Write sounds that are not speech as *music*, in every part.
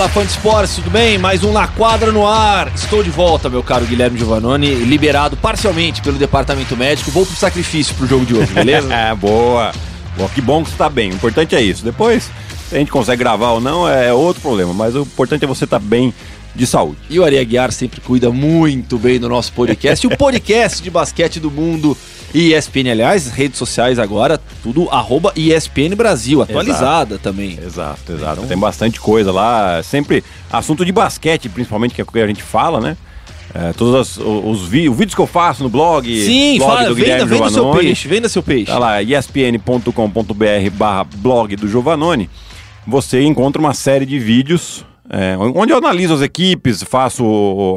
Fala fã de esportes, tudo bem? Mais um Na Quadra no ar. Estou de volta, meu caro Guilherme Giovannoni, liberado parcialmente pelo departamento médico. Vou pro sacrifício pro jogo de hoje, beleza? *laughs* É, boa. Boa, que bom que você tá bem. O importante é isso. Depois, se a gente consegue gravar ou não, é outro problema. Mas o importante é você estar tá bem de saúde. E o Ari Aguiar sempre cuida muito bem do nosso podcast. o podcast de basquete do mundo e ESPN, aliás, redes sociais agora, tudo arroba ESPN Brasil, atualizada exato. também. Exato, exato. Então... Tem bastante coisa lá, sempre assunto de basquete, principalmente, que é o que a gente fala, né? É, todos os, os, os, vídeos que eu faço no blog. Sim, blog fala, do venda, venda seu peixe, venda seu peixe. Tá lá, espn.com.br barra blog do Giovanoni. Você encontra uma série de vídeos é, onde eu analiso as equipes, faço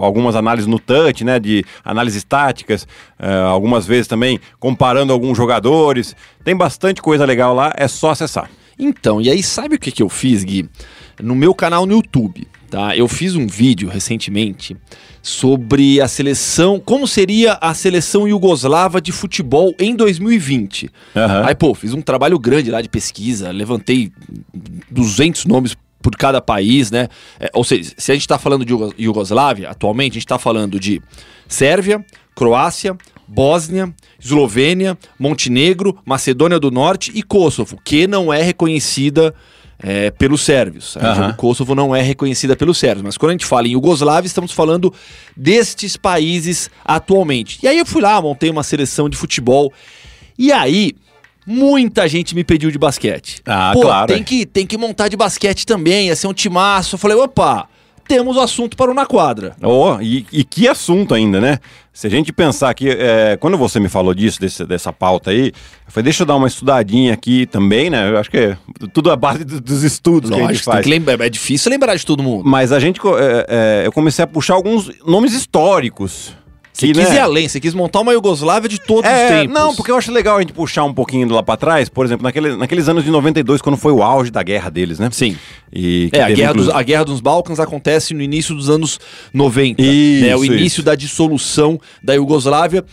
algumas análises no touch, né, de análises táticas, é, algumas vezes também comparando alguns jogadores. Tem bastante coisa legal lá, é só acessar. Então, e aí sabe o que, que eu fiz, Gui? No meu canal no YouTube, tá? Eu fiz um vídeo recentemente sobre a seleção, como seria a seleção iugoslava de futebol em 2020. Uhum. Aí, pô, fiz um trabalho grande lá de pesquisa, levantei 200 nomes por cada país, né? É, ou seja, se a gente está falando de Iugoslávia, atualmente a gente está falando de Sérvia, Croácia, Bósnia, Eslovênia, Montenegro, Macedônia do Norte e Kosovo, que não é reconhecida é, pelos sérvios. Uhum. O Kosovo não é reconhecida pelos sérvios. Mas quando a gente fala em Iugoslávia, estamos falando destes países atualmente. E aí eu fui lá, montei uma seleção de futebol. E aí, Muita gente me pediu de basquete. Ah, Pô, claro. Tem que, tem que montar de basquete também, ia ser um timaço. Eu falei, opa, temos o assunto para o Na Quadra. Oh, e, e que assunto ainda, né? Se a gente pensar que, é, quando você me falou disso, desse, dessa pauta aí, eu falei, deixa eu dar uma estudadinha aqui também, né? Eu acho que é tudo a base dos estudos Lógico, que a gente faz. Lembrar, é difícil lembrar de todo mundo. Mas a gente, é, é, eu comecei a puxar alguns nomes históricos você quis né? ir além, você quis montar uma Iugoslávia de todos é, os tempos. Não, porque eu acho legal a gente puxar um pouquinho lá para trás, por exemplo, naquele, naqueles anos de 92, quando foi o auge da guerra deles, né? Sim. E é, a guerra, dos, a guerra dos Balcãs acontece no início dos anos 90. Isso, né? O início isso. da dissolução da Iugoslávia.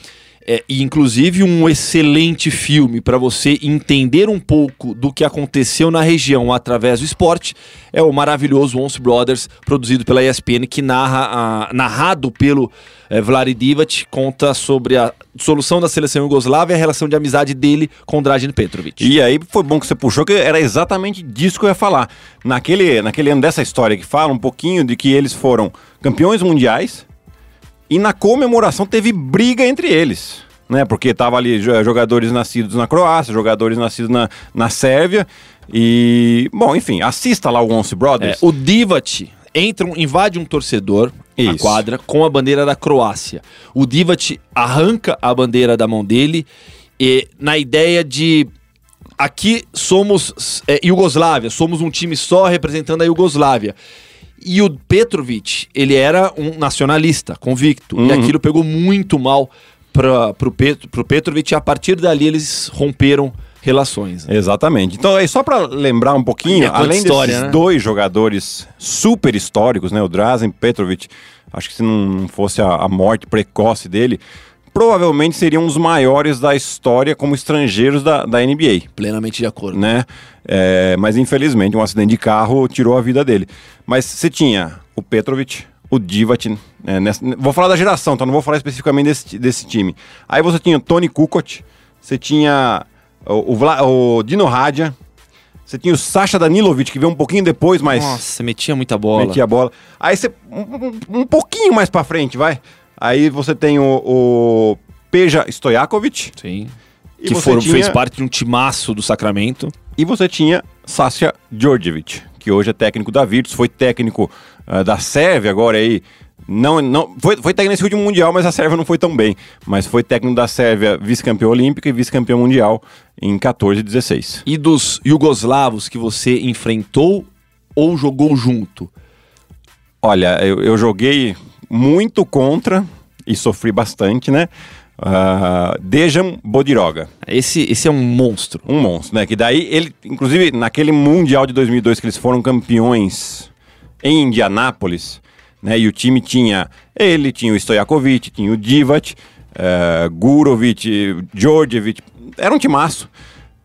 É, e inclusive um excelente filme para você entender um pouco do que aconteceu na região através do esporte é o maravilhoso Once Brothers, produzido pela ESPN, que narra, a, narrado pelo é, Vladi Divac, conta sobre a solução da seleção Yugoslávia e a relação de amizade dele com Dragan Petrovic. E aí foi bom que você puxou, que era exatamente disso que eu ia falar. Naquele, naquele ano dessa história que fala um pouquinho de que eles foram campeões mundiais, e na comemoração teve briga entre eles. Né, porque tava ali jogadores nascidos na Croácia, jogadores nascidos na, na Sérvia. E, bom, enfim, assista lá o Once Brothers. É, o Divac entra, invade um torcedor Isso. na quadra com a bandeira da Croácia. O Divac arranca a bandeira da mão dele e, na ideia de aqui somos é, Iugoslávia, somos um time só representando a Iugoslávia. E o Petrovic, ele era um nacionalista, convicto. Uhum. E aquilo pegou muito mal para o Pet, Petrovic. E a partir dali eles romperam relações. Né? Exatamente. Então, é só para lembrar um pouquinho, é além história, desses né? dois jogadores super históricos, né, o Drazen Petrovic, acho que se não fosse a, a morte precoce dele, provavelmente seriam os maiores da história como estrangeiros da, da NBA. Plenamente de acordo. Né? É, mas infelizmente um acidente de carro tirou a vida dele. Mas você tinha o Petrovic, o Divac, é, nessa, vou falar da geração, então não vou falar especificamente desse, desse time. Aí você tinha o Tony Kukoc, você tinha o, o, o Dino Radia, você tinha o Sasha Danilovic, que veio um pouquinho depois, mas... Nossa, metia muita bola. Metia bola. Aí você, um, um pouquinho mais pra frente, vai. Aí você tem o, o Peja Stojakovic. Sim. que foram, tinha... fez parte de um timaço do Sacramento. E você tinha Sasha Djordjevic, que hoje é técnico da Virtus, foi técnico uh, da Sérvia agora aí. Não, não, foi, foi técnico nesse último Mundial, mas a Sérvia não foi tão bem. Mas foi técnico da Sérvia, vice-campeão olímpico e vice-campeão mundial em 14 e 16. E dos iugoslavos que você enfrentou ou jogou junto? Olha, eu, eu joguei muito contra e sofri bastante, né? Uh, Dejan Bodiroga. Esse, esse é um monstro. Um monstro, né? Que daí ele, inclusive, naquele Mundial de 2002 que eles foram campeões em Indianápolis, né? E o time tinha ele, tinha o Stojakovic, tinha o Divac, uh, Gurovic, Djordjevic. Era um timaço.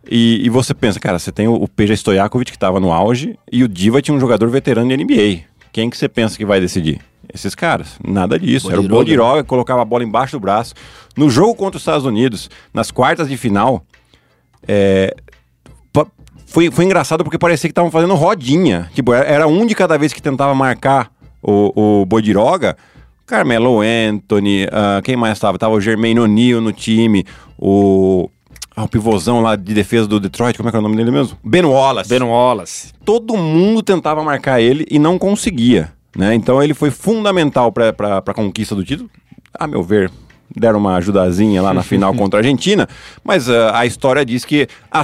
E, e, você pensa, cara, você tem o, o Peja Stojakovic que estava no auge e o Divac, um jogador veterano de NBA quem que você pensa que vai decidir? Esses caras. Nada disso. Era o Bodiroga. Bodiroga que colocava a bola embaixo do braço. No jogo contra os Estados Unidos, nas quartas de final, é, foi, foi engraçado porque parecia que estavam fazendo rodinha. Tipo, era- era um de cada vez que tentava marcar o, o Bodiroga. Carmelo Anthony, ah, quem mais estava? Tava o Jermaine O'Neal no time, o, ah, o pivôzão lá de defesa do Detroit, como é que é o nome dele mesmo? Ben Wallace Ben Wallace. todo mundo tentava marcar ele e não conseguia, né? Então ele foi fundamental para a conquista do título. A meu ver, deram uma ajudazinha lá na *laughs* final contra a Argentina, mas ah, a história diz que a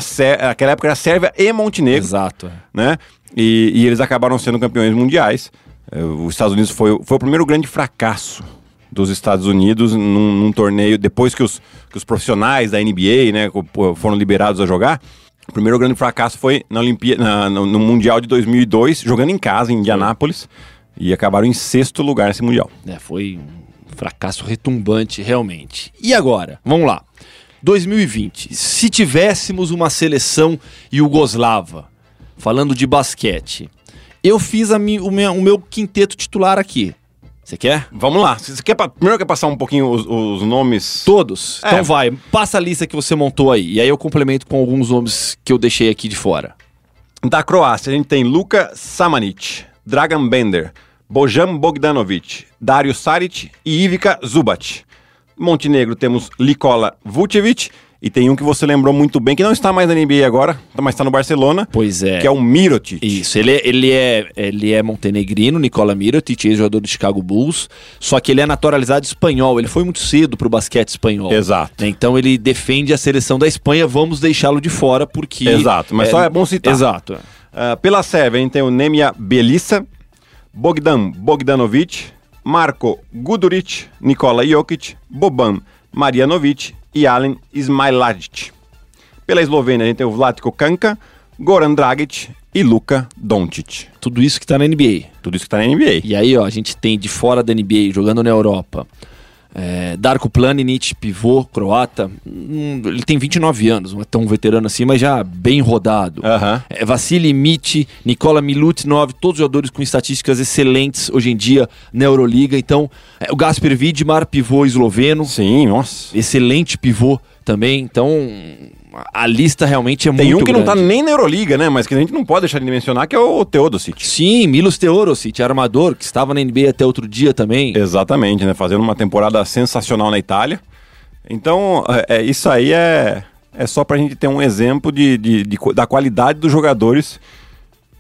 aquela época era Sérvia e Montenegro, Exato. é. né? E, e eles acabaram sendo campeões mundiais. Eh, Os Estados Unidos foi, foi o primeiro grande fracasso dos Estados Unidos num, num torneio, depois que os, que os profissionais da NBA né, foram liberados a jogar. O primeiro grande fracasso foi na Olimpí na- no, no Mundial de 2002, jogando em casa, em Indianápolis, e acabaram em sexto lugar nesse Mundial. É, foi um fracasso retumbante, realmente. E agora? Vamos lá. 2020. Se tivéssemos uma seleção iugoslava, falando de basquete, eu fiz mi- o, meu, o meu quinteto titular aqui. Você quer? Vamos lá. Você quer, primeiro quer passar um pouquinho os, os nomes? Todos? É. Então vai, passa a lista que você montou aí. E aí eu complemento com alguns nomes que eu deixei aqui de fora. Da Croácia, a gente tem Luka Samanic, Dragan Bender, Bojan Bogdanovic, Dario Saric e Ivica Zubac. Montenegro temos Nikola Vucevic e tem um que você lembrou muito bem, que não está mais na NBA agora, mas está no Barcelona, Pois é. que é o Mirotic. Isso, ele é, ele é, ele é montenegrino, Nicola Mirotic, ex-jogador do Chicago Bulls, só que ele é naturalizado espanhol, ele foi muito cedo pro basquete espanhol. Exato. Então ele defende a seleção da Espanha, vamos deixá-lo de fora porque... Exato, mas só é bom citar. Exato. Ah, pela gente tem o Nemia Belissa, Bogdan Bogdanovic, Marko Guduric, Nikola Jokic, Boban Marjanovic e Alen Smailagic. Pela Eslovênia, a gente tem o Vlatko Kanka, Goran Dragic e Luka Doncic. Tudo isso que tá na NBA. Tudo isso que tá na NBA. E aí, ó, a gente tem de fora da NBA, jogando na Europa, é, Darko Planinic, pivô croata, ele tem 29 anos, não é tão veterano assim, mas já bem rodado. Aham. É, Vassili Mit, Nikola Milutinov, todos jogadores com estatísticas excelentes hoje em dia na Euroliga. Então, é, o Gasper Vidmar, pivô esloveno, Sim, nossa. excelente pivô também. Então, a lista realmente é Tem muito um que não tá grande. nem na Euroliga, né? Mas que a gente não pode deixar de mencionar, que é o Teodosic. Sim, Milos Teodosic, armador, que estava na NBA até outro dia também. Exatamente, né? Fazendo uma temporada sensacional na Itália. Então, é, é, isso aí é, é só pra gente ter um exemplo de, de- de da qualidade dos jogadores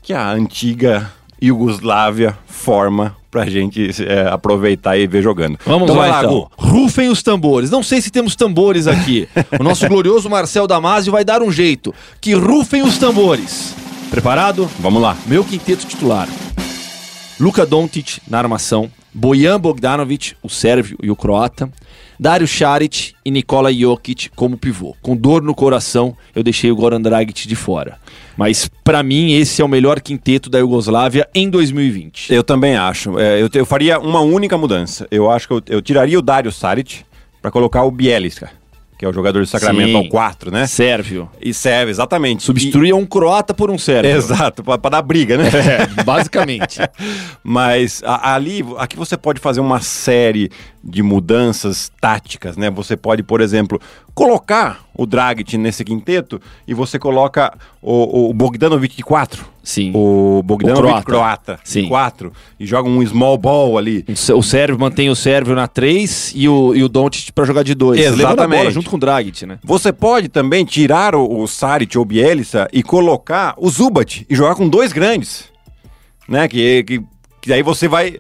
que a antiga Iugoslávia forma pra gente é, aproveitar e ver jogando. Vamos então, lá, lá, então. Gu. Rufem os tambores. Não sei se temos tambores aqui. *laughs* o nosso glorioso Marcel Damasio vai dar um jeito. Que rufem os tambores. Preparado? Vamos lá. Meu quinteto titular. Luka Doncic na armação. Bojan Bogdanovic, o sérvio e o croata. Dario Saric e Nikola Jokic como pivô. Com dor no coração, eu deixei o Goran Dragic de fora. Mas pra mim esse é o melhor quinteto da Iugoslávia em 2020. Eu também acho. É, eu, eu faria uma única mudança. Eu acho que eu, eu tiraria o Dario Saric pra colocar o Bieliska, que é o jogador de Sacramento ao 4, né? Sérvio. E serve, exatamente. Substituía um croata por um E- sérvio. Exato, pra dar briga, né? É, basicamente. *laughs* Mas a- ali, aqui você pode fazer uma série de mudanças táticas, né? Você pode, por exemplo, colocar o Dragic nesse quinteto e você coloca o, o Bogdanovic de 4. Sim. O Bogdanovic O croata. croata, Sim. de 4. E joga um small ball ali. O Sé- O Sérvio mantém o Sérvio na 3 e o, e o Doncic pra jogar de 2. Exatamente. junto com o Dragic, né? Você pode também tirar o, o Saric ou Bielsa e colocar o Zubat e jogar com dois grandes, né? Que, que, que aí você vai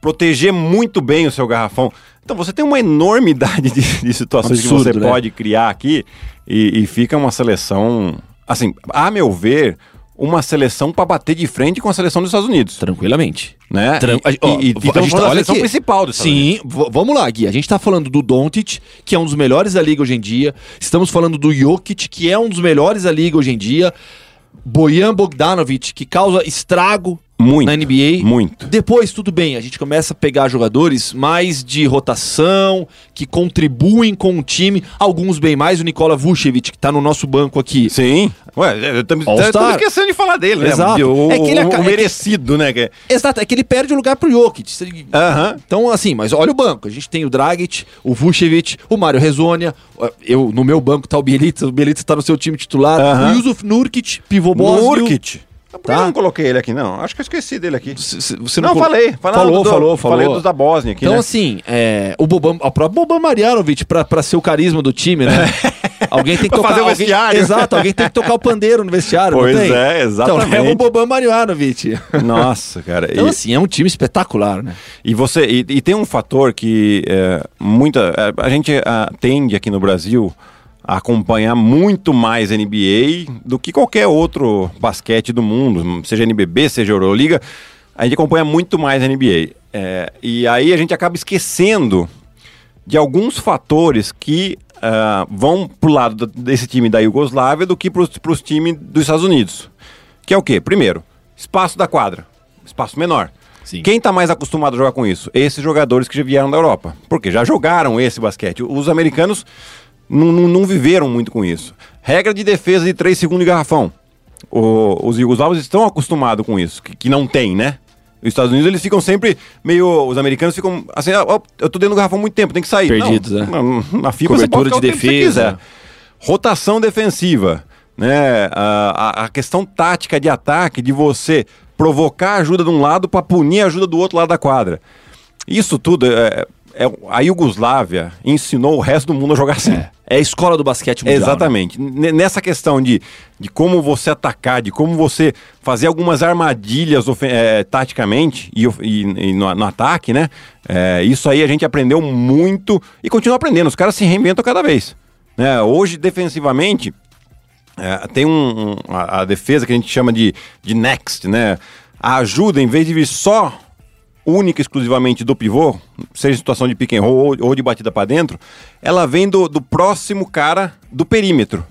proteger muito bem o seu garrafão. Então você tem uma enormidade de, de situações Absurdo, que você né? pode criar aqui e, e fica uma seleção, assim, a meu ver, uma seleção para bater de frente com a seleção dos Estados Unidos, Tranquilamente. né? Tran- E, ó, e, e, a então gente falando tá- olha seleção aqui. principal dos Estados. Sim, vamos lá, Gui. A gente tá falando do Doncic, que é um dos melhores da liga hoje em dia. Estamos falando do Jokic, que é um dos melhores da liga hoje em dia. Bojan Bogdanovic, que causa estrago Muito. na NBA. Muito. Depois, tudo bem, a gente começa a pegar jogadores mais de rotação, que contribuem com o time, alguns bem mais, o Nikola Vucevic, que tá no nosso banco aqui. Sim. Ué, estamos All-Star. esquecendo de falar dele, né? Exato. O, É que ele o- o é que- merecido, né? que- Exato, é que ele perde o lugar pro Jokic. Aham. Então, assim, mas olha o banco. A gente tem o Dragic, o Vucevic, o Mário Rezonia. Eu, no meu banco tá o Bielitsa, o Bielitsa tá no seu time titular. Aham. O Yusuf Nurkic, pivô. Nurkic. Por que Tá. eu não coloquei ele aqui, não? Acho que eu esqueci dele aqui. C- Você Não, colo- falei. Falou, do- falou, falou. Falei dos da Bósnia aqui, Então, né? assim, é, o Boban, o próprio Boban Marjanovic, pra, pra ser o carisma do time, né? alguém tem que *laughs* tocar fazer o alguém- vestiário. Exato, alguém tem que tocar o pandeiro no vestiário, Pois não tem? é, exatamente. Então, é o Boban Marjanovic. *laughs* Nossa, cara. Então, e, assim, é um time espetacular, né? e você e, e tem um fator que é, muita é, a gente ah, tende aqui no Brasil a acompanhar muito mais NBA do que qualquer outro basquete do mundo, seja NBB, seja Euroliga. A gente acompanha muito mais NBA. É, e aí a gente acaba esquecendo de alguns fatores que ah, vão pro lado desse time da Iugoslávia do que pros, pros times dos Estados Unidos. Que é o quê? Primeiro, espaço da quadra. Espaço menor. Sim. Quem está mais acostumado a jogar com isso? Esses jogadores que já vieram da Europa. Porque já jogaram esse basquete. Os americanos não, não- não viveram muito com isso. Regra de defesa de 3 segundos de garrafão. O- os iugoslavos estão acostumados com isso, que, que não tem, né? Os Estados Unidos, eles ficam sempre meio... Os americanos ficam assim, "Ah, eu tô dentro do garrafão há muito tempo, tem que sair. Perdidos, né? Na, na FIBA Cobertura de defesa. Rotação defensiva, né? A, a- a questão tática de ataque, de você provocar a ajuda de um lado para punir a ajuda do outro lado da quadra. Isso tudo, é, é- a Iugoslávia ensinou o resto do mundo a jogar assim. É a escola do basquete mundial. né? Exatamente. N- Nessa questão de, de como você atacar, de como você fazer algumas armadilhas eh, taticamente e, e- e no, no ataque, né? Eh, isso aí a gente aprendeu muito e continua aprendendo. Os caras se reinventam cada vez. Né? Hoje, defensivamente, é, tem um, um- a, a defesa que a gente chama de, de next, né? A ajuda, em vez de vir só única e exclusivamente do pivô, seja em situação de pick and roll ou, de batida para dentro, ela vem do, do próximo cara do perímetro.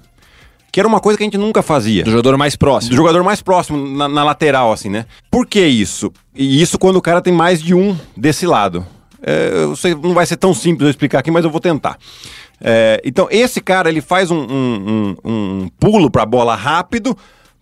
Que era uma coisa que a gente nunca fazia. Do jogador mais Do próximo. jogador mais próximo, na, na lateral, assim, né? Por que isso? E isso quando o cara tem mais de um desse lado. É, eu sei, não vai ser tão simples eu explicar aqui, mas eu vou tentar. É, então, esse cara, ele faz um, um, um- um pulo pra bola rápido,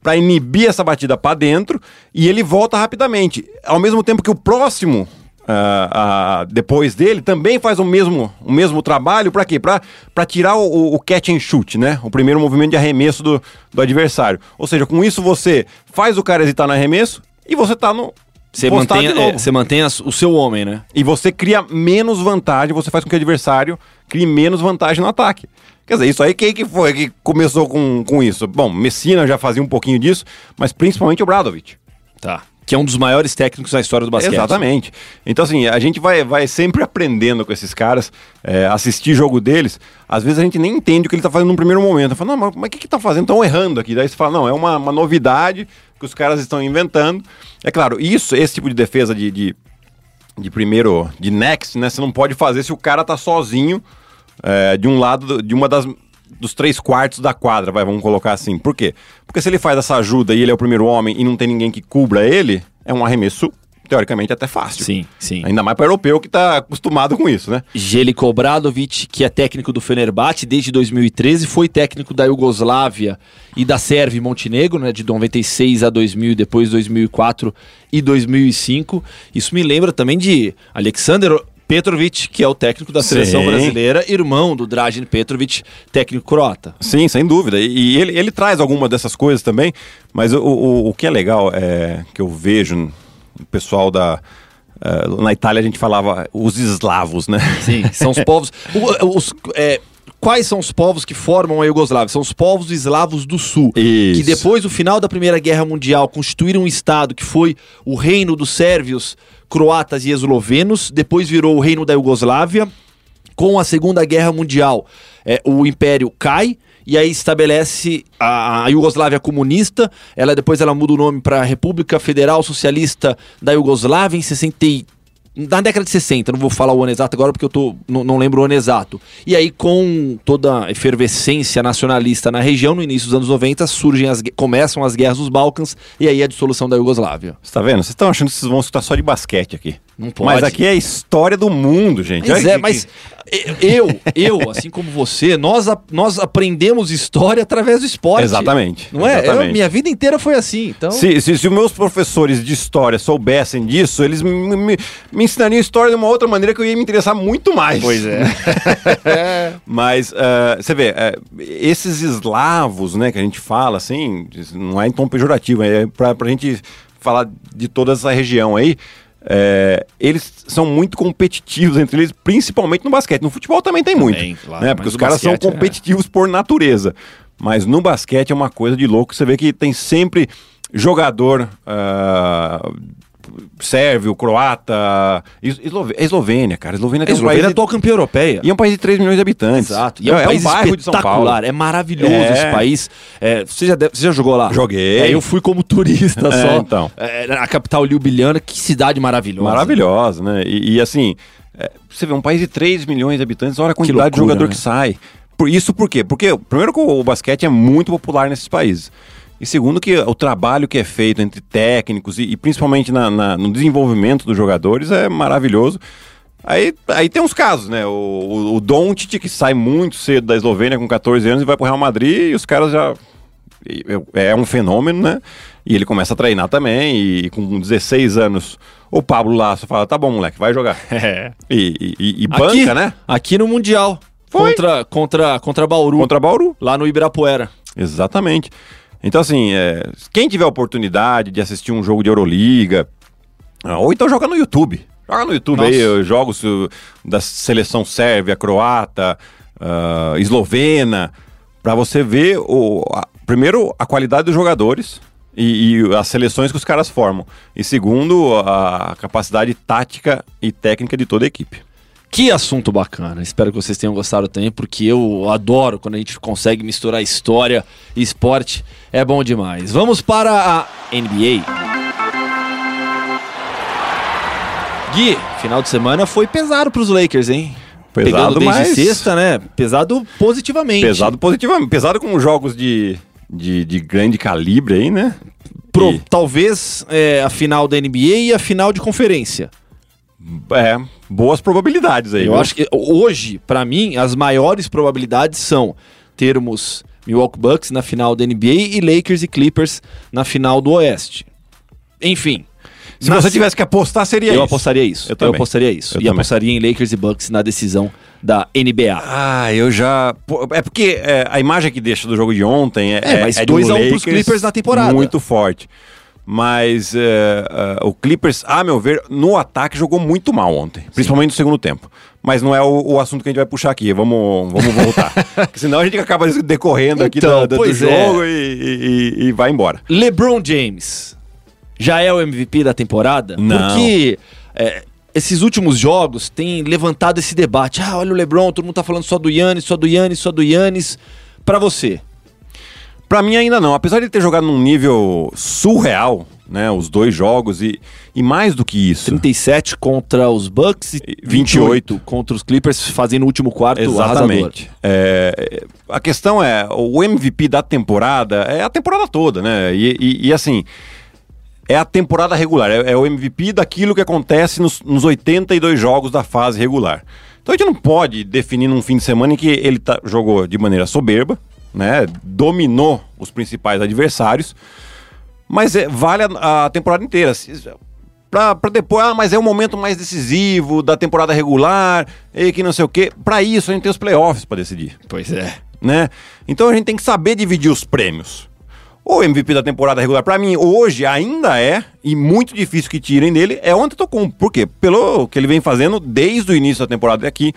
pra inibir essa batida pra dentro, e ele volta rapidamente. Ao mesmo tempo que o próximo ah, ah, depois dele também faz o mesmo, o mesmo trabalho para quê? Para tirar o, o catch and shoot, né? O primeiro movimento de arremesso do, do adversário. Ou seja, com isso você faz o cara hesitar no arremesso e você tá no Você mantém, é, você mantém o seu homem, né? E você cria menos vantagem, você faz com que o adversário crie menos vantagem no ataque. Quer dizer, isso aí quem que foi que começou com, com isso? Bom, Messina já fazia um pouquinho disso, mas principalmente o Bradovic. Tá. Que é um dos maiores técnicos da história do basquete. Exatamente. Então, assim, a gente vai, vai sempre aprendendo com esses caras, é, assistir jogo deles. Às vezes a gente nem entende o que ele tá fazendo no primeiro momento. Fala, não, mas, mas o que que tá fazendo? Estão errando aqui. Daí você fala, não, é uma, uma novidade que os caras estão inventando. É claro, isso, esse tipo de defesa de, de, de primeiro, de next, né? Você não pode fazer se o cara tá sozinho é, de um lado, do- de uma das dos três quartos da quadra, vai, vamos colocar assim. Por quê? Porque se ele faz essa ajuda e ele é o primeiro homem e não tem ninguém que cubra ele, é um arremesso, teoricamente, até fácil. Sim, sim. Ainda mais para europeu que tá acostumado com isso, né? Jeliko Obradovic, que é técnico do Fenerbahçe desde 2013, foi técnico da Iugoslávia e da Sérvia e Montenegro, né, de 96 a 2000, depois 2004 e 2005. Isso me lembra também de Alexander Petrovic, que é o técnico da seleção Sim. brasileira, irmão do Dragan Petrovic, técnico croata. Sim, sem dúvida. E, ele, ele traz alguma dessas coisas também, mas o, o, o que é legal é que eu vejo o pessoal da. eh, na Itália a gente falava os eslavos, né? Sim, são os povos. *laughs* os- é, quais são os povos que formam a Iugoslávia? São os povos eslavos do sul. Isso. Que depois do final da Primeira Guerra Mundial constituíram um estado que foi o reino dos sérvios, croatas e eslovenos. Depois virou o reino da Iugoslávia. Com a Segunda Guerra Mundial, é, o império cai. E aí estabelece a, a Iugoslávia comunista. Ela depois ela muda o nome para República Federal Socialista da Iugoslávia em 60 e na década de 60, não vou falar o ano exato agora porque eu tô, não, não lembro o ano exato. E aí, com toda a efervescência nacionalista na região, no início dos anos 90, surgem as, começam as guerras dos Balcãs e aí a dissolução da Iugoslávia. Você tá vendo? Vocês estão achando que vocês vão escutar só de basquete aqui. Não pode. Mas aqui é a história do mundo, gente. Mas Olha é, que- mas eu, eu, assim como você, nós, a- nós aprendemos história através do esporte. Exatamente, Não é? exatamente. Eu- minha vida inteira foi assim. Então, Se, se, se os meus professores de história soubessem disso, eles me, me, me ensinariam história de uma outra maneira que eu ia me interessar muito mais. Pois é. *laughs* Mas ah, você vê, eh, esses eslavos, né, que a gente fala assim, não é em tom pejorativo, é pra, pra gente falar de toda essa região aí. Eh, eles são muito competitivos entre eles, principalmente no basquete. No futebol também tem muito, Também, claro, né? Porque os caras são basquete, é. competitivos por natureza. Mas no basquete é uma coisa de louco. Você vê que tem sempre jogador ah, sérvio, croata, es- Eslove- Eslovênia, cara. Eslovênia A tem um Eslovênia é país de- atual campeã europeia. e é um país de 3 milhões de habitantes. Exato. E é um país bairro de São Paulo. espetacular. É maravilhoso É. esse país. É, você, já deve- você já jogou lá? Joguei. É, eu fui como turista *laughs* É, só. então. É, na capital Ljubljana. Que cidade maravilhosa. Maravilhosa, né? E, e, assim, é, você vê um país de 3 milhões de habitantes, olha a quantidade de loucura, jogador né? que sai. Por isso por quê? Porque, primeiro, que o basquete é muito popular nesses países. E segundo, que o trabalho que é feito entre técnicos e, e principalmente na- na- no desenvolvimento dos jogadores é maravilhoso. Aí, aí tem uns casos, né? O, o, o Doncic, que sai muito cedo da Eslovênia com 14 anos e vai pro Real Madrid e os caras já é um fenômeno, né? E ele começa a treinar também, e com 16 anos, o Pablo Lasso fala: tá bom, moleque, vai jogar. *laughs* É. E, e- e- e banca, aqui, né? Aqui no Mundial. Foi. Contra, contra, contra Bauru. Contra Bauru. Lá no Ibirapuera. Exatamente. Então, assim, é, quem tiver a oportunidade de assistir um jogo de Euroliga, ah, ou então joga no YouTube. Joga no YouTube Nossa. aí, jogos uh, da seleção sérvia, croata, ah, eslovena, pra você ver, o, a- primeiro, a qualidade dos jogadores e, e as seleções que os caras formam. E segundo, a capacidade tática e técnica de toda a equipe. Que assunto bacana. Espero que vocês tenham gostado também, porque eu adoro quando a gente consegue misturar história e esporte. É bom demais. Vamos para a NBA. Gui, final de semana foi pesado para os Lakers, hein? Pesado, Pegando desde mas- sexta, né? Pesado positivamente. Pesado positivamente, pesado com jogos de, de, de grande calibre aí, né? Pro- E- Talvez é, a final da NBA e a final de conferência. É, boas probabilidades aí. Eu viu? acho que hoje, pra mim, as maiores probabilidades são termos Milwaukee Bucks na final da NBA e Lakers e Clippers na final do Oeste. Enfim. Se na- você tivesse que apostar, seria eu isso. apostaria isso. Eu Eu, apostaria isso. Eu e também. apostaria em Lakers e Bucks na decisão da NBA. Ah, eu já. É porque é, a imagem que deixa do jogo de ontem é. É, mas de 2 a 1 pros Lakers Clippers na temporada. Muito forte. Mas é, é, o Clippers, a meu ver, no ataque jogou muito mal ontem. Principalmente no segundo tempo. Mas não é o, o assunto que a gente vai puxar aqui. Vamos, vamos voltar. *laughs* Senão a gente acaba decorrendo aqui Então, do, do pois jogo e, e- e- e vai embora. LeBron James já é o MVP da temporada? Não. Porque é, esses últimos jogos têm levantado esse debate. Ah, olha o LeBron, todo mundo tá falando só do Yannis, só do Yannis, só do Yannis. Pra você, Pra mim ainda não. Apesar de ele ter jogado num nível surreal, né? Os dois jogos e, e mais do que isso. 37 contra os Bucks e 28 contra os Clippers, fazendo o último quarto. Exatamente. É, a questão é, o MVP da temporada é a temporada toda, né? E, e- e, assim, é a temporada regular, é, é o MVP daquilo que acontece nos, nos 82 jogos da fase regular. Então a gente não pode definir num fim de semana em que ele tá- jogou de maneira soberba, né? Dominou os principais adversários, mas é, vale a, a temporada inteira. Pra depois, ah, mas é o momento mais decisivo da temporada regular, e que não sei o quê. Pra isso, a gente tem os playoffs pra decidir, Pois é. né? Então a gente tem que saber dividir os prêmios. O MVP da temporada regular, pra mim, hoje ainda é, e muito difícil que tirem dele, é o Antetokounmpo. Por quê? Pelo que ele vem fazendo desde o início da temporada aqui.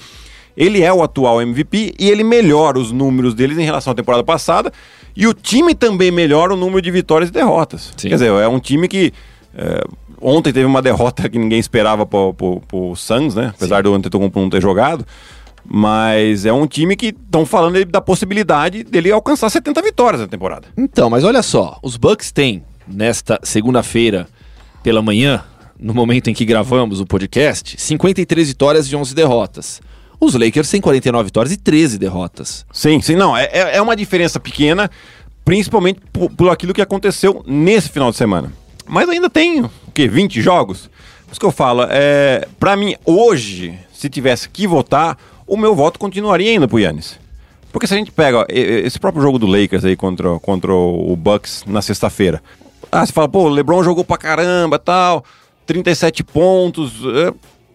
Ele é o atual MVP e ele melhora os números deles em relação à temporada passada. E o time também melhora o número de vitórias e derrotas. Sim. Quer dizer, é um time que. é, ontem teve uma derrota que ninguém esperava pro, pro, pro Suns, né? Apesar do Antetokounmpo não ter jogado. Mas é um time que estão falando da possibilidade dele alcançar 70 vitórias na temporada. Então, mas olha só, os Bucks têm nesta segunda-feira pela manhã no momento em que gravamos o podcast, 53 vitórias e 11 derrotas. Os Lakers têm 49 vitórias e 13 derrotas. Sim, sim, não. É, é é uma diferença pequena, principalmente por, por aquilo que aconteceu nesse final de semana. Mas ainda tem, o quê? 20 jogos? Por isso que eu falo, é, pra mim, hoje, se tivesse que votar, o meu voto continuaria indo pro Yannis. Porque se a gente pega ó, esse próprio jogo do Lakers aí contra, contra o Bucks na sexta-feira. Ah, você fala, pô, o LeBron jogou pra caramba tal, 37 pontos. é,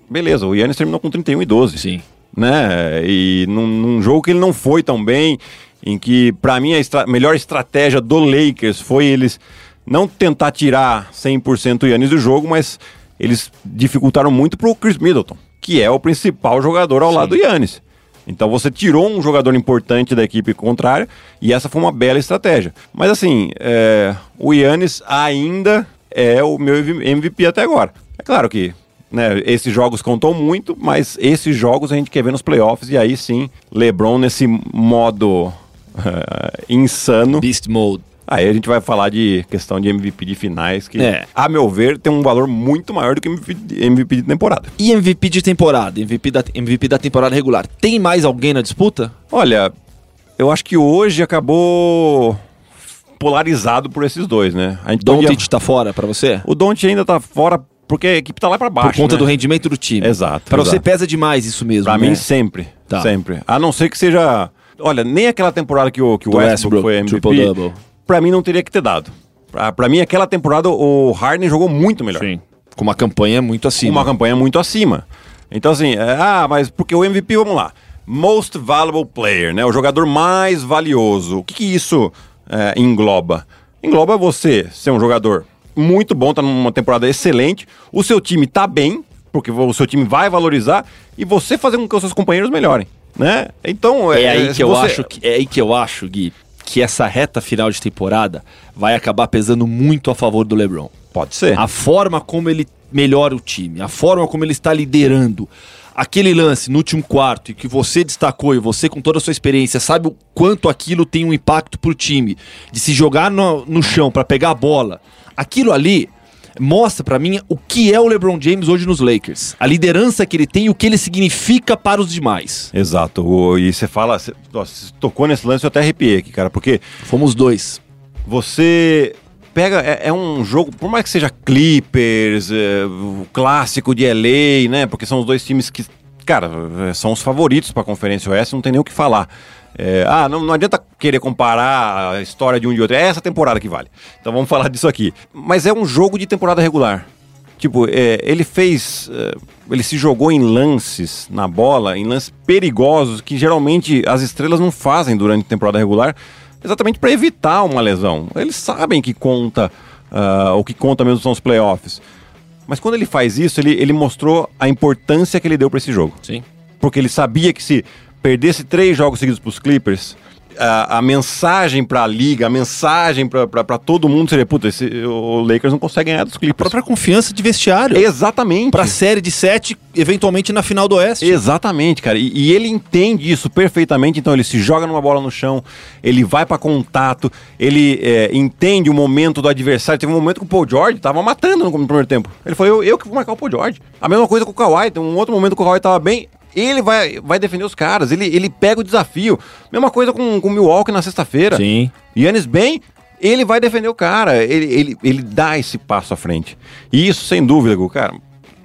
beleza, o Yannis terminou com 31 e 12 Sim. Né? E num, num jogo que ele não foi tão bem, em que pra mim a estra- melhor estratégia do Lakers foi eles não tentar tirar 100% o Yannis do jogo, mas eles dificultaram muito pro Chris Middleton, que é o principal jogador ao Sim. lado do Yannis. Então você tirou um jogador importante da equipe contrária e essa foi uma bela estratégia. Mas assim, é, o Yannis ainda é o meu MVP até agora. É claro que né, esses jogos contam muito, mas esses jogos a gente quer ver nos playoffs e aí sim, LeBron nesse modo eh, insano. Beast Mode. Aí a gente vai falar de questão de MVP de finais, que, É. a meu ver, tem um valor muito maior do que MVP de, MVP de temporada. E MVP de temporada? MVP da, MVP da temporada regular. Tem mais alguém na disputa? Olha, eu acho que hoje acabou polarizado por esses dois, né? Gente podia- tá fora pra você? O Don't ainda tá fora porque a equipe tá lá pra baixo. Por conta né? do rendimento do time. Exato, Pra você pesa demais isso mesmo, Pra né? mim, sempre. Tá. Sempre. A não ser que seja. Olha, nem aquela temporada que o, que o Westbrook, Westbrook, foi MVP. Pra mim, não teria que ter dado. Pra, pra mim, aquela temporada, o Harden jogou muito melhor. Sim. Com uma campanha muito acima. Uma campanha muito acima. Então, assim, é, ah, mas porque o MVP, vamos lá. Most valuable player, né? O jogador mais valioso. O que, que isso é, engloba? Engloba você ser um jogador muito bom, tá numa temporada excelente, o seu time tá bem, porque o seu time vai valorizar, e você fazer com que os seus companheiros melhorem, né? Então, É aí se que eu você- acho que é aí que eu acho, Gui, que essa reta final de temporada vai acabar pesando muito a favor do LeBron. Pode ser. A forma como ele melhora o time, a forma como ele está liderando. Aquele lance no último quarto e que você destacou e você com toda a sua experiência sabe o quanto aquilo tem um impacto pro time, de se jogar no, no chão para pegar a bola. Aquilo ali mostra pra mim o que é o LeBron James hoje nos Lakers. A liderança que ele tem e o que ele significa para os demais. Exato. E você fala, você, nossa, você tocou nesse lance, eu até arrepiei aqui, cara, porque Fomos dois. você pega, é, é um jogo, por mais que seja Clippers, é, o clássico de LA, né? Porque são os dois times que, cara, é, são os favoritos para a Conferência Oeste, não tem nem o que falar. É, ah, não, não adianta querer comparar a história de um e de outro, é essa temporada que vale. Então vamos falar disso aqui. Mas é um jogo de temporada regular. Tipo, é, ele fez. é, ele se jogou em lances na bola, em lances perigosos que geralmente as estrelas não fazem durante a temporada regular, exatamente para evitar uma lesão. Eles sabem que conta. ah, o que conta mesmo são os playoffs. Mas quando ele faz isso, ele, ele mostrou a importância que ele deu para esse jogo. Sim. Porque ele sabia que se perdesse três jogos seguidos para os Clippers, a, a mensagem para a liga, a mensagem para todo mundo seria: puta, esse, o Lakers não consegue ganhar dos A Clippers. própria confiança de vestiário. Exatamente. Pra série de sete, eventualmente na final do Oeste. Exatamente, cara. E, e ele entende isso perfeitamente. Então ele se joga numa bola no chão, ele vai pra contato, ele é, entende o momento do adversário. Teve um momento que o Paul George tava matando no primeiro tempo. Ele falou: eu, eu que vou marcar o Paul George. A mesma coisa com o Kawhi. Tem um outro momento que o Kawhi tava bem. Ele vai, vai defender os caras, ele, ele pega o desafio. Mesma coisa com, com o Milwaukee na sexta-feira. Sim. Yannis bem, ele vai defender o cara. Ele, ele, ele dá esse passo à frente. E isso, sem dúvida, Gu, cara.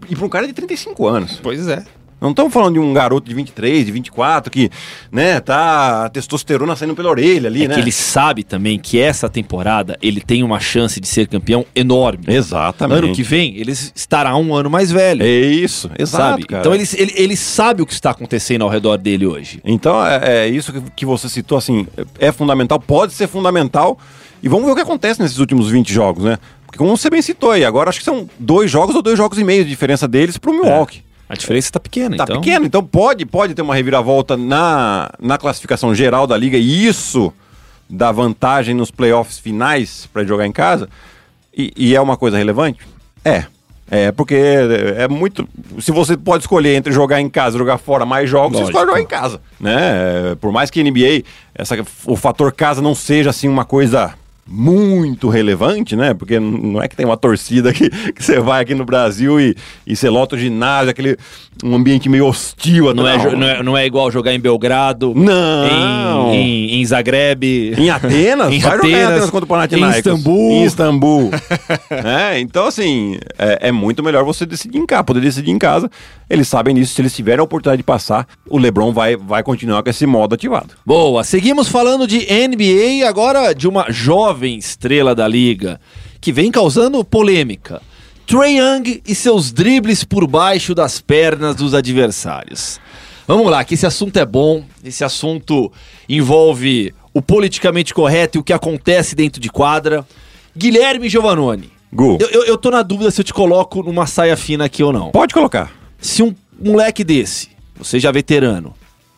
E pra um cara de 35 anos. Pois é. Não estamos falando de um garoto de 23, de 24 que, né, tá a testosterona saindo pela orelha ali, É né? que ele sabe também que essa temporada ele tem uma chance de ser campeão enorme. Exatamente. Ano que vem, ele estará um ano mais velho. É isso, exato. Então ele, ele, ele sabe o que está acontecendo ao redor dele hoje. Então é, é isso que, que você citou, assim, é fundamental, pode ser fundamental. E vamos ver o que acontece nesses últimos 20 jogos, né? Porque como você bem citou aí, agora acho que são dois jogos ou dois jogos e meio de diferença deles pro Milwaukee. A diferença está pequena, Tá então. pequeno, então pode, pode ter uma reviravolta na, na classificação geral da liga e isso dá vantagem nos playoffs finais para jogar em casa. E, e é uma coisa relevante? É. É, porque é muito. Se você pode escolher entre jogar em casa e jogar fora mais jogos, Lógico. você escolhe jogar em casa. Né? É, Por mais que NBA, essa, o fator casa não seja assim uma coisa muito relevante, né? Porque não é que tem uma torcida que, *laughs* que você vai aqui no Brasil e, e você lota o ginásio, aquele um ambiente meio hostil. Não é, não, é, não é igual jogar em Belgrado, Não. em, em, em Zagreb. Em Atenas? *laughs* Em vai jogar em Atenas, Atenas contra o Panathinaikos. em Istambul. Em Istambul. *laughs* É, então, assim, é, é muito melhor você decidir em casa, poder decidir em casa. Eles sabem disso, se eles tiverem a oportunidade de passar, o LeBron vai, vai continuar com esse modo ativado. Boa, seguimos falando de NBA agora de uma jovem estrela da liga que vem causando polêmica. Trae Young e seus dribles por baixo das pernas dos adversários. Vamos lá, que esse assunto é bom, esse assunto envolve o politicamente correto e o que acontece dentro de quadra. Guilherme Giovannone. Gu, Eu, eu, eu tô na dúvida se eu te coloco numa saia fina aqui ou não. pode colocar. Se um moleque desse, você já veterano,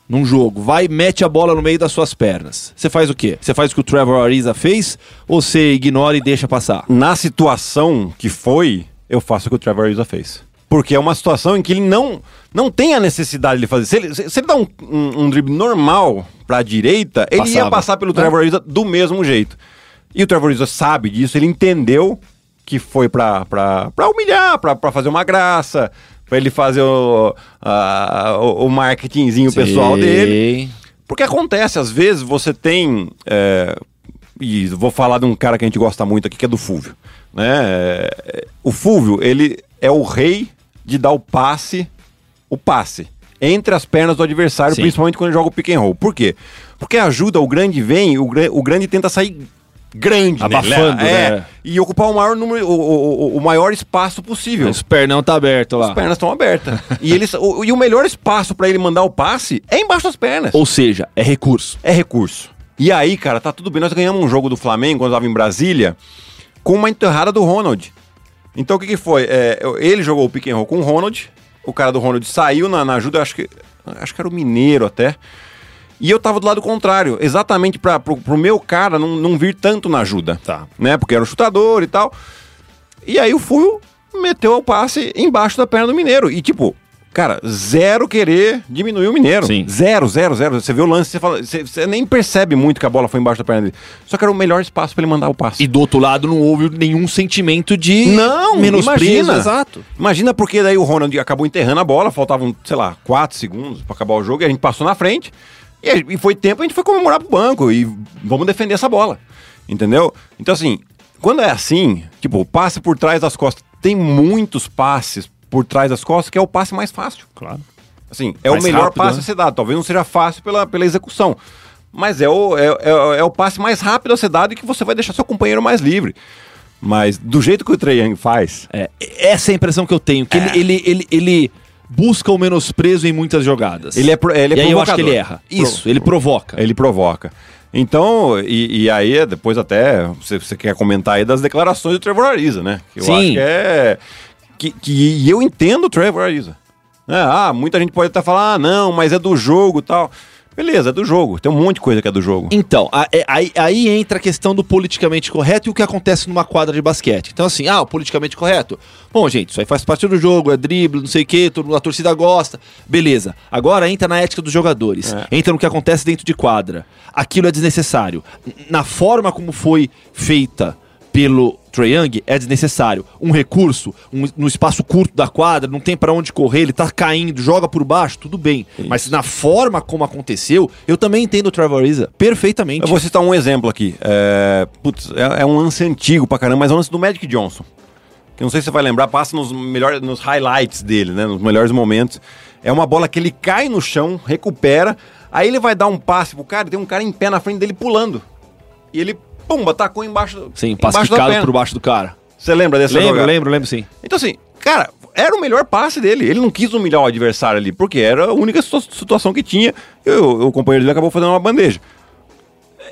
num jogo, vai e mete a bola no meio das suas pernas, você faz o quê? Você faz o que o Trevor Ariza fez ou você ignora e deixa passar? Na situação que foi, eu faço o que o Trevor Ariza fez. Porque é uma situação em que ele não, não tem a necessidade de fazer. Se ele, se, ele dá um, um, um drible normal pra direita, ele ia Passava, passar pelo? Trevor Ariza do mesmo jeito. E o Trevor Ariza sabe disso, ele entendeu que foi pra, pra, pra humilhar, pra fazer uma graça, pra ele fazer o, a- o, o marketingzinho pessoal dele. Porque acontece, às vezes você tem. é, e vou falar de um cara que a gente gosta muito aqui, que é do Fúvio. Né? É, O Fúvio, ele é o rei de dar o passe, o passe, entre as pernas do adversário, Sim. principalmente quando ele joga o pick and roll. Por quê? Porque ajuda, o grande vem, o, o grande tenta sair grande, Abafando, né? É, né? E ocupar o maior número, o, o- o- maior espaço possível. Mas o pernão tá aberto lá. As pernas estão abertas. e, eles, o, e o melhor espaço pra ele mandar o passe é embaixo das pernas. Ou seja, é recurso. É recurso. E aí, cara, tá tudo bem. Nós ganhamos um jogo do Flamengo quando eu tava em Brasília com uma enterrada do Ronald. Então o que que foi? É, ele jogou o pick and roll com o Ronald. O cara do Ronald saiu na, na ajuda, acho que, acho que era o Mineiro até. E eu tava do lado contrário, exatamente pra, pro, pro meu cara não, não vir tanto na ajuda. Tá. Né? Porque era um chutador e tal. E aí o Fuio meteu o passe embaixo da perna do Mineiro. E tipo, cara, zero querer diminuir o Mineiro. Sim. Zero, zero, zero. Você vê o lance, você, fala, você, você nem percebe muito que a bola foi embaixo da perna dele. Só que era o melhor espaço pra ele mandar o passe. E do outro lado não houve nenhum sentimento de Não, menosprezo. imagina. Exato. Imagina porque daí o Ronald acabou enterrando a bola, faltavam, sei lá, 4 segundos pra acabar o jogo e a gente passou na frente. E, e foi tempo, a gente foi comemorar pro banco e vamos defender essa bola. Entendeu? Então, assim, quando é assim, tipo, passe por trás das costas, tem muitos passes por trás das costas que é o passe mais fácil. Claro. Assim, é Mais o melhor rápido, passe né? a ser dado. Talvez não seja fácil pela, pela execução. Mas é o, é, é- é o passe mais rápido a ser dado e que você vai deixar seu companheiro mais livre. Mas do jeito que o Young faz, É, essa é a impressão que eu tenho. Que ele, ele, ele, ele busca o menosprezo em muitas jogadas. ele é, pro- ele é e aí eu acho que provocador. ele erra. Isso, ele provoca. Ele provoca. Então, e, e aí depois até você, você quer comentar aí das declarações do Trevor Ariza, né? Que eu Sim. acho que é. Que, que, e eu entendo o Trevor Ariza. né? ah, muita gente pode até falar, ah, não, mas é do jogo e tal. Beleza, é do jogo. Tem um monte de coisa que é do jogo. Então, é- aí, aí entra a questão do politicamente correto e o que acontece numa quadra de basquete. Então, assim, ah, o politicamente correto. Bom, gente, isso aí faz parte do jogo, é drible, não sei o quê, a torcida gosta. Beleza. Agora entra na ética dos jogadores. É. Entra no que acontece dentro de quadra. Aquilo é desnecessário. Na forma como foi feita pelo Trae Young, é desnecessário. Um recurso, um- no espaço curto da quadra, não tem pra onde correr, ele tá caindo, joga por baixo, tudo bem. Mas na forma como aconteceu, eu também entendo o Trevor Ariza perfeitamente. Eu vou citar um exemplo aqui. É, putz, é, é um lance antigo pra caramba, mas é um lance do Magic Johnson. Que eu não sei se você vai lembrar, passa nos melhores, nos highlights dele, né? Nos melhores momentos. É uma bola que ele cai no chão, recupera, aí ele vai dar um passe pro cara, e tem um cara em pé na frente dele pulando. E ele, pumba, tacou embaixo, Sim, embaixo pacificado perna. por baixo do cara. Você lembra dessa Lembro, jogada? lembro, lembro sim. Então, assim, cara, era o melhor passe dele. Ele não quis humilhar o adversário ali, porque era a única situa- situação que tinha. E o, companheiro dele acabou fazendo uma bandeja.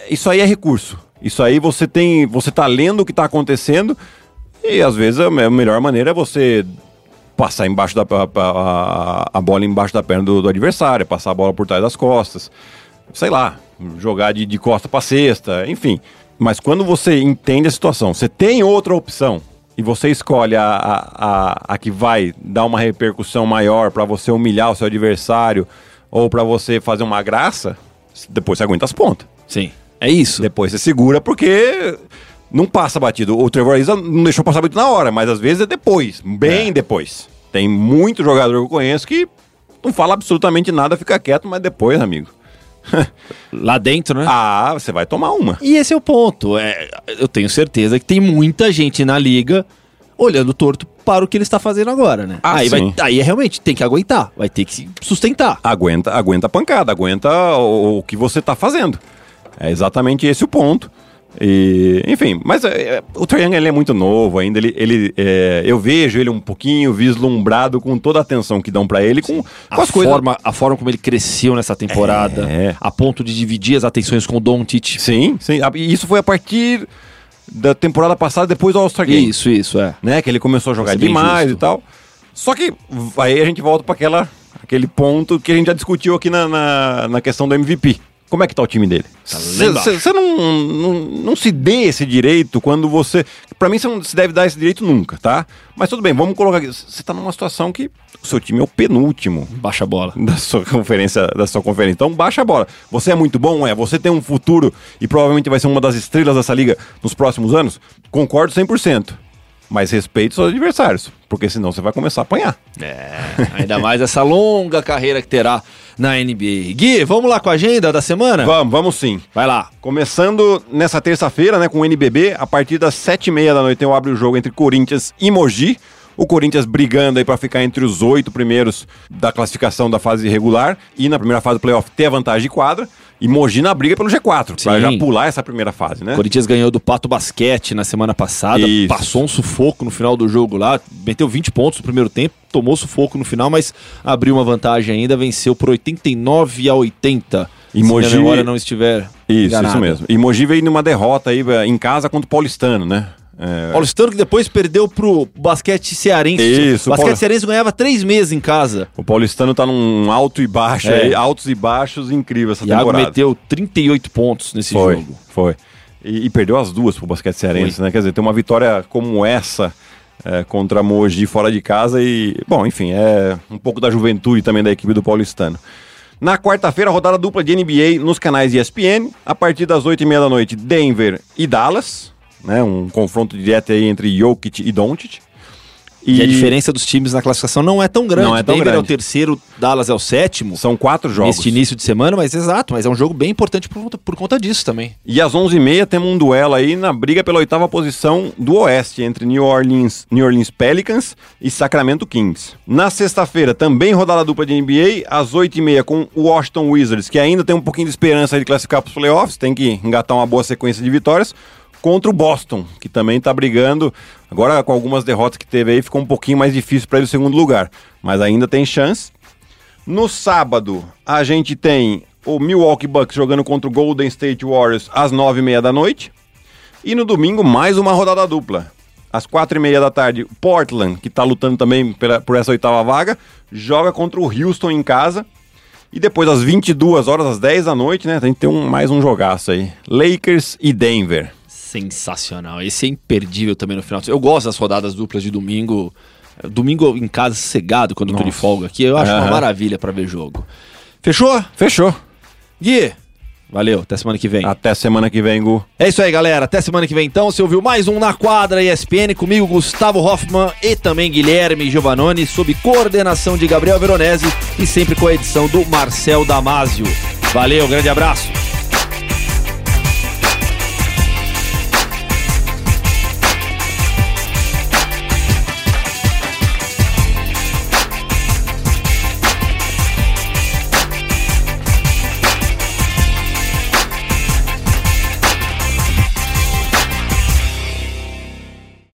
Isso aí é recurso. Isso aí você tem. Você tá lendo o que tá acontecendo. E às vezes a me- a melhor maneira é você passar embaixo da a, a- a bola embaixo da perna do, do adversário, passar a bola por trás das costas. Sei lá, jogar de, de costa pra cesta, enfim. Mas quando você entende a situação, você tem outra opção e você escolhe a, a, a, a que vai dar uma repercussão maior pra você humilhar o seu adversário ou pra você fazer uma graça, depois você aguenta as pontas. Sim. É isso. Depois você segura porque não passa batido. O Trevor Ariza não deixou passar batido na hora, mas às vezes é depois, bem depois. Tem muito jogador que eu conheço que não fala absolutamente nada, fica quieto, mas depois, amigo. *laughs* Lá dentro, né? Ah, você vai tomar uma. E esse é o ponto. É, eu tenho certeza que tem muita gente na liga olhando torto para o que ele está fazendo agora, né? Ah, aí, vai, aí realmente tem que aguentar, vai ter que se sustentar. Aguenta, aguenta a pancada, aguenta o, o que você tá fazendo. É exatamente esse o ponto. E, enfim, mas é, é, o Trae Young ele é muito novo ainda. Ele, ele, é, eu vejo ele um pouquinho vislumbrado com toda a atenção que dão pra ele, com, com A as coisas. forma, a forma como ele cresceu nessa temporada, É. a ponto de dividir as atenções com o Doncic. Sim, sim. A- E isso foi a partir da temporada passada, depois do All-Star Game. Isso, isso, é. né? Que ele começou a jogar demais justo. e tal. Só que aí a gente volta para aquela aquele ponto que a gente já discutiu aqui na, na, na questão do MVP. Como é que tá o time dele? Você não, não, não se dê esse direito quando você. Pra mim, você não se deve dar esse direito nunca, tá? Mas tudo bem, vamos colocar aqui. Você tá numa situação que o seu time é o penúltimo Baixa a bola. *laughs* da sua conferência, da sua conferência. Então baixa a bola. Você é muito bom, é. Você tem um futuro e provavelmente vai ser uma das estrelas dessa liga nos próximos anos. Concordo 100%. Mas respeite seus adversários, porque senão você vai começar a apanhar. É, ainda mais essa longa carreira que terá na NBA. Gui, vamos lá com a agenda da semana? Vamos, vamos sim. Vai lá. Começando nessa terça-feira, né, com o NBB, a partir das sete e meia da noite eu abro o jogo entre Corinthians e Mogi. O Corinthians brigando aí para ficar entre os oito primeiros da classificação da fase regular e na primeira fase do playoff ter a vantagem de quadra. E Mogi na briga pelo G4, para Sim. já pular essa primeira fase, né? O Corinthians ganhou do Pato Basquete na semana passada, Isso. passou um sufoco no final do jogo lá, meteu 20 pontos no primeiro tempo, tomou sufoco no final, mas abriu uma vantagem ainda, venceu por 89 a 80. E se Mogi- minha memória não estiver Isso, enganada. isso mesmo. E Mogi veio numa derrota aí eh, em casa contra o Paulistano, né? É, Paulistano que depois perdeu pro basquete cearense. Isso, o basquete cearense ganhava três meses em casa. o Paulistano tá num alto e baixo É. aí, altos e baixos incrível essa Iago temporada. meteu 38 pontos nesse Foi, jogo. foi. E, e perdeu as duas pro basquete cearense, Foi. né? Quer dizer, ter uma vitória como essa é, contra Mogi fora de casa e, bom, enfim, é um pouco da juventude também da equipe do Paulistano. Na quarta-feira, rodada dupla de NBA nos canais ESPN, a partir das 8h30 da noite, Denver e Dallas, né? Um confronto direto aí entre Jokic e Doncic. E... a diferença dos times na classificação não é tão grande. Não é tão Denver é o grande. terceiro, Dallas é o sétimo. São quatro jogos. Neste início de semana, mas exato, mas é um jogo bem importante por conta, por conta disso também. E às 11h30 temos um duelo aí na briga pela oitava posição do Oeste, entre New Orleans, New Orleans Pelicans e Sacramento Kings. Na sexta-feira, também rodada dupla de NBA, às 8h30 com o Washington Wizards, que ainda tem um pouquinho de esperança de classificar para os playoffs, tem que engatar uma boa sequência de vitórias, contra o Boston, que também está brigando. Agora, com algumas derrotas que teve aí, ficou um pouquinho mais difícil para ele o segundo lugar, mas ainda tem chance. No sábado, a gente tem o Milwaukee Bucks jogando contra o Golden State Warriors às nove e meia da noite. E no domingo, mais uma rodada dupla. Às quatro e meia da tarde, Portland, que está lutando também pela- por essa oitava vaga, joga contra o Houston em casa. E depois, às 22 horas, às 10 da noite, né? A gente tem um, mais um jogaço aí. Lakers e Denver. Sensacional. Esse é imperdível também no final. Eu gosto das rodadas duplas de domingo. Domingo em casa cegado, quando eu tô de Nossa. folga aqui. Eu acho uma Aham. maravilha pra ver jogo. Fechou? Fechou. Gui, valeu. Até semana que vem. Até semana que vem, Gu. É isso aí, galera. Até semana que vem, então. Você ouviu mais um Na Quadra ESPN comigo, Gustavo Hoffman e também Guilherme Giovannoni, sob coordenação de Gabriel Veronese e sempre com a edição do Marcel Damasio. Valeu, grande abraço.